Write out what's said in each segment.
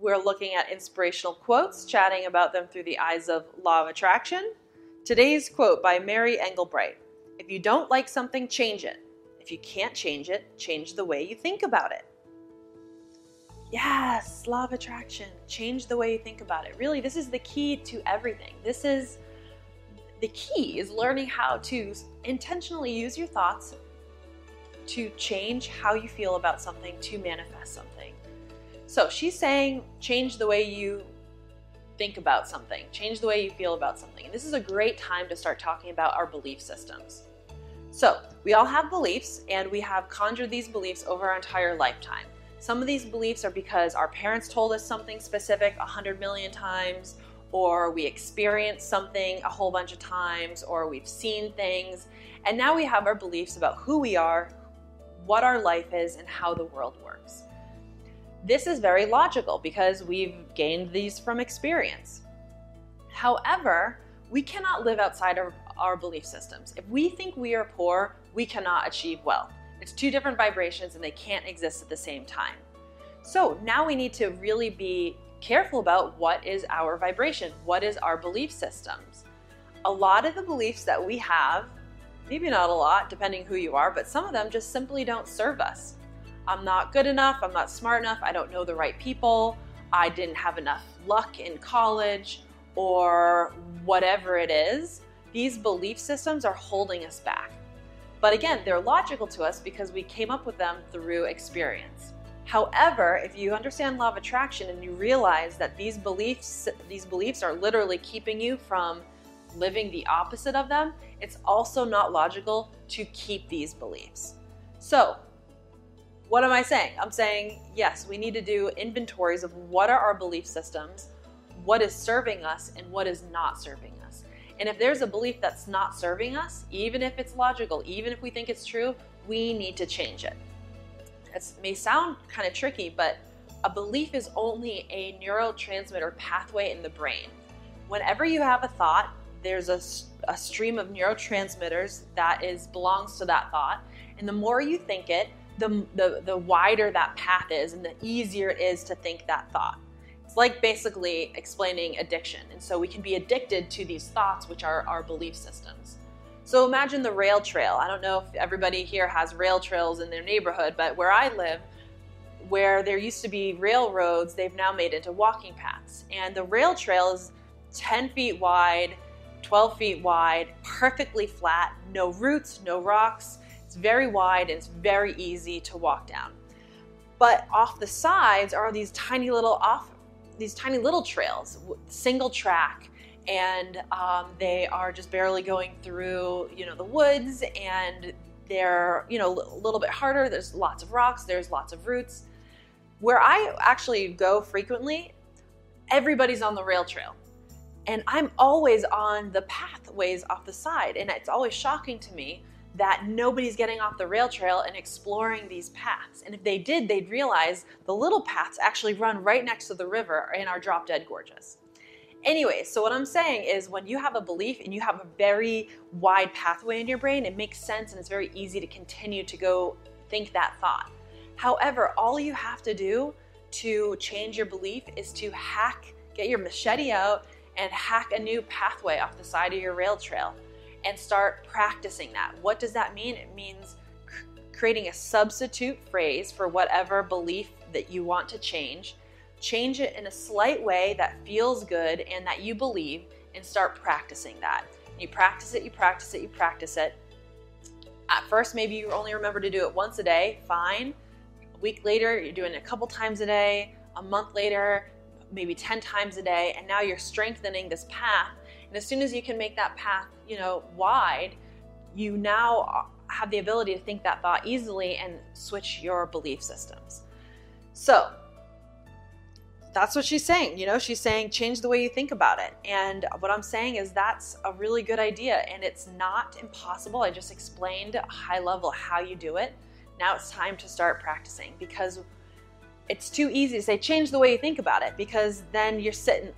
We're looking at inspirational quotes, chatting about them through the eyes of law of attraction. Today's quote by Mary Engelbreit If you don't like something, change it. If you can't change it, change the way you think about it. Yes, law of attraction. Change the way you think about it. Really, this is the key to everything. This is the key is learning how to intentionally use your thoughts to change how you feel about something to manifest something. So she's saying change the way you think about something, change the way you feel about something. And this is a great time to start talking about our belief systems. So, we all have beliefs, and we have conjured these beliefs over our entire lifetime. Some of these beliefs are because our parents told us something specific a hundred million times, or we experienced something a whole bunch of times, or we've seen things. And now we have our beliefs about who we are, what our life is, and how the world works. This is very logical because we've gained these from experience. However, we cannot live outside of our belief systems. If we think we are poor, we cannot achieve wealth. It's two different vibrations and they can't exist at the same time. So now we need to really be careful about what is our vibration, what is our belief systems. A lot of the beliefs that we have, maybe not a lot, depending who you are, but some of them just simply don't serve us. I'm not good enough, I'm not smart enough, I don't know the right people, I didn't have enough luck in college, or whatever it is, these belief systems are holding us back. But again, they're logical to us because we came up with them through experience. However, if you understand law of attraction and you realize that these beliefs these beliefs are literally keeping you from living the opposite of them, it's also not logical to keep these beliefs. So, what am I saying? I'm saying, yes, we need to do inventories of what are our belief systems, what is serving us, and what is not serving us. And if there's a belief that's not serving us, even if it's logical, even if we think it's true, we need to change it. It may sound kind of tricky, but a belief is only a neurotransmitter pathway in the brain. Whenever you have a thought, there's a, a stream of neurotransmitters that is belongs to that thought, and the more you think it, the, the, the wider that path is and the easier it is to think that thought. It's like basically explaining addiction. And so we can be addicted to these thoughts, which are our belief systems. So imagine the rail trail. I don't know if everybody here has rail trails in their neighborhood, but where I live, where there used to be railroads, they've now made into walking paths. And the rail trail is 10 feet wide, 12 feet wide, perfectly flat, no roots, no rocks. It's very wide and it's very easy to walk down. But off the sides are these tiny little off these tiny little trails, single track, and um, they are just barely going through you know the woods and they're you know a little bit harder. There's lots of rocks. There's lots of roots. Where I actually go frequently, everybody's on the rail trail and I'm always on the pathways off the side. And it's always shocking to me that nobody's getting off the rail trail and exploring these paths. And if they did, they'd realize the little paths actually run right next to the river and are drop dead gorges. Anyway, so what I'm saying is when you have a belief and you have a very wide pathway in your brain, it makes sense and it's very easy to continue to go think that thought. However, all you have to do to change your belief is to hack, get your machete out and hack a new pathway off the side of your rail trail and start practicing that. What does that mean? It means creating a substitute phrase for whatever belief that you want to change. Change it in a slight way that feels good and that you believe, and start practicing that. You practice it, you practice it, you practice it. At first, maybe you only remember to do it once a day, fine. A week later, you're doing it a couple times a day. A month later, maybe 10 times a day, and now you're strengthening this path and as soon as you can make that path, you know, wide, you now have the ability to think that thought easily and switch your belief systems. So, that's what she's saying. You know, she's saying change the way you think about it. And what I'm saying is that's a really good idea. And it's not impossible. I just explained high level how you do it. Now it's time to start practicing because it's too easy to say change the way you think about it because then you're sitting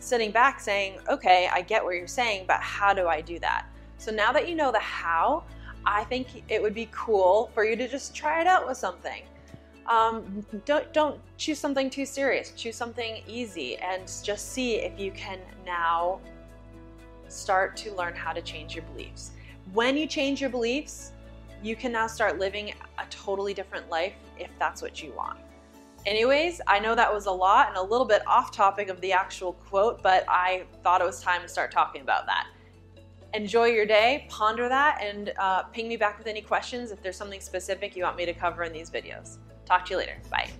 sitting back saying, okay, I get what you're saying, but how do I do that? So now that you know the how, I think it would be cool for you to just try it out with something. Um, don't don't choose something too serious. Choose something easy and just see if you can now start to learn how to change your beliefs. When you change your beliefs, you can now start living a totally different life if that's what you want. Anyways, I know that was a lot and a little bit off topic of the actual quote, but I thought it was time to start talking about that. Enjoy your day, ponder that, and uh, ping me back with any questions if there's something specific you want me to cover in these videos. Talk to you later. Bye.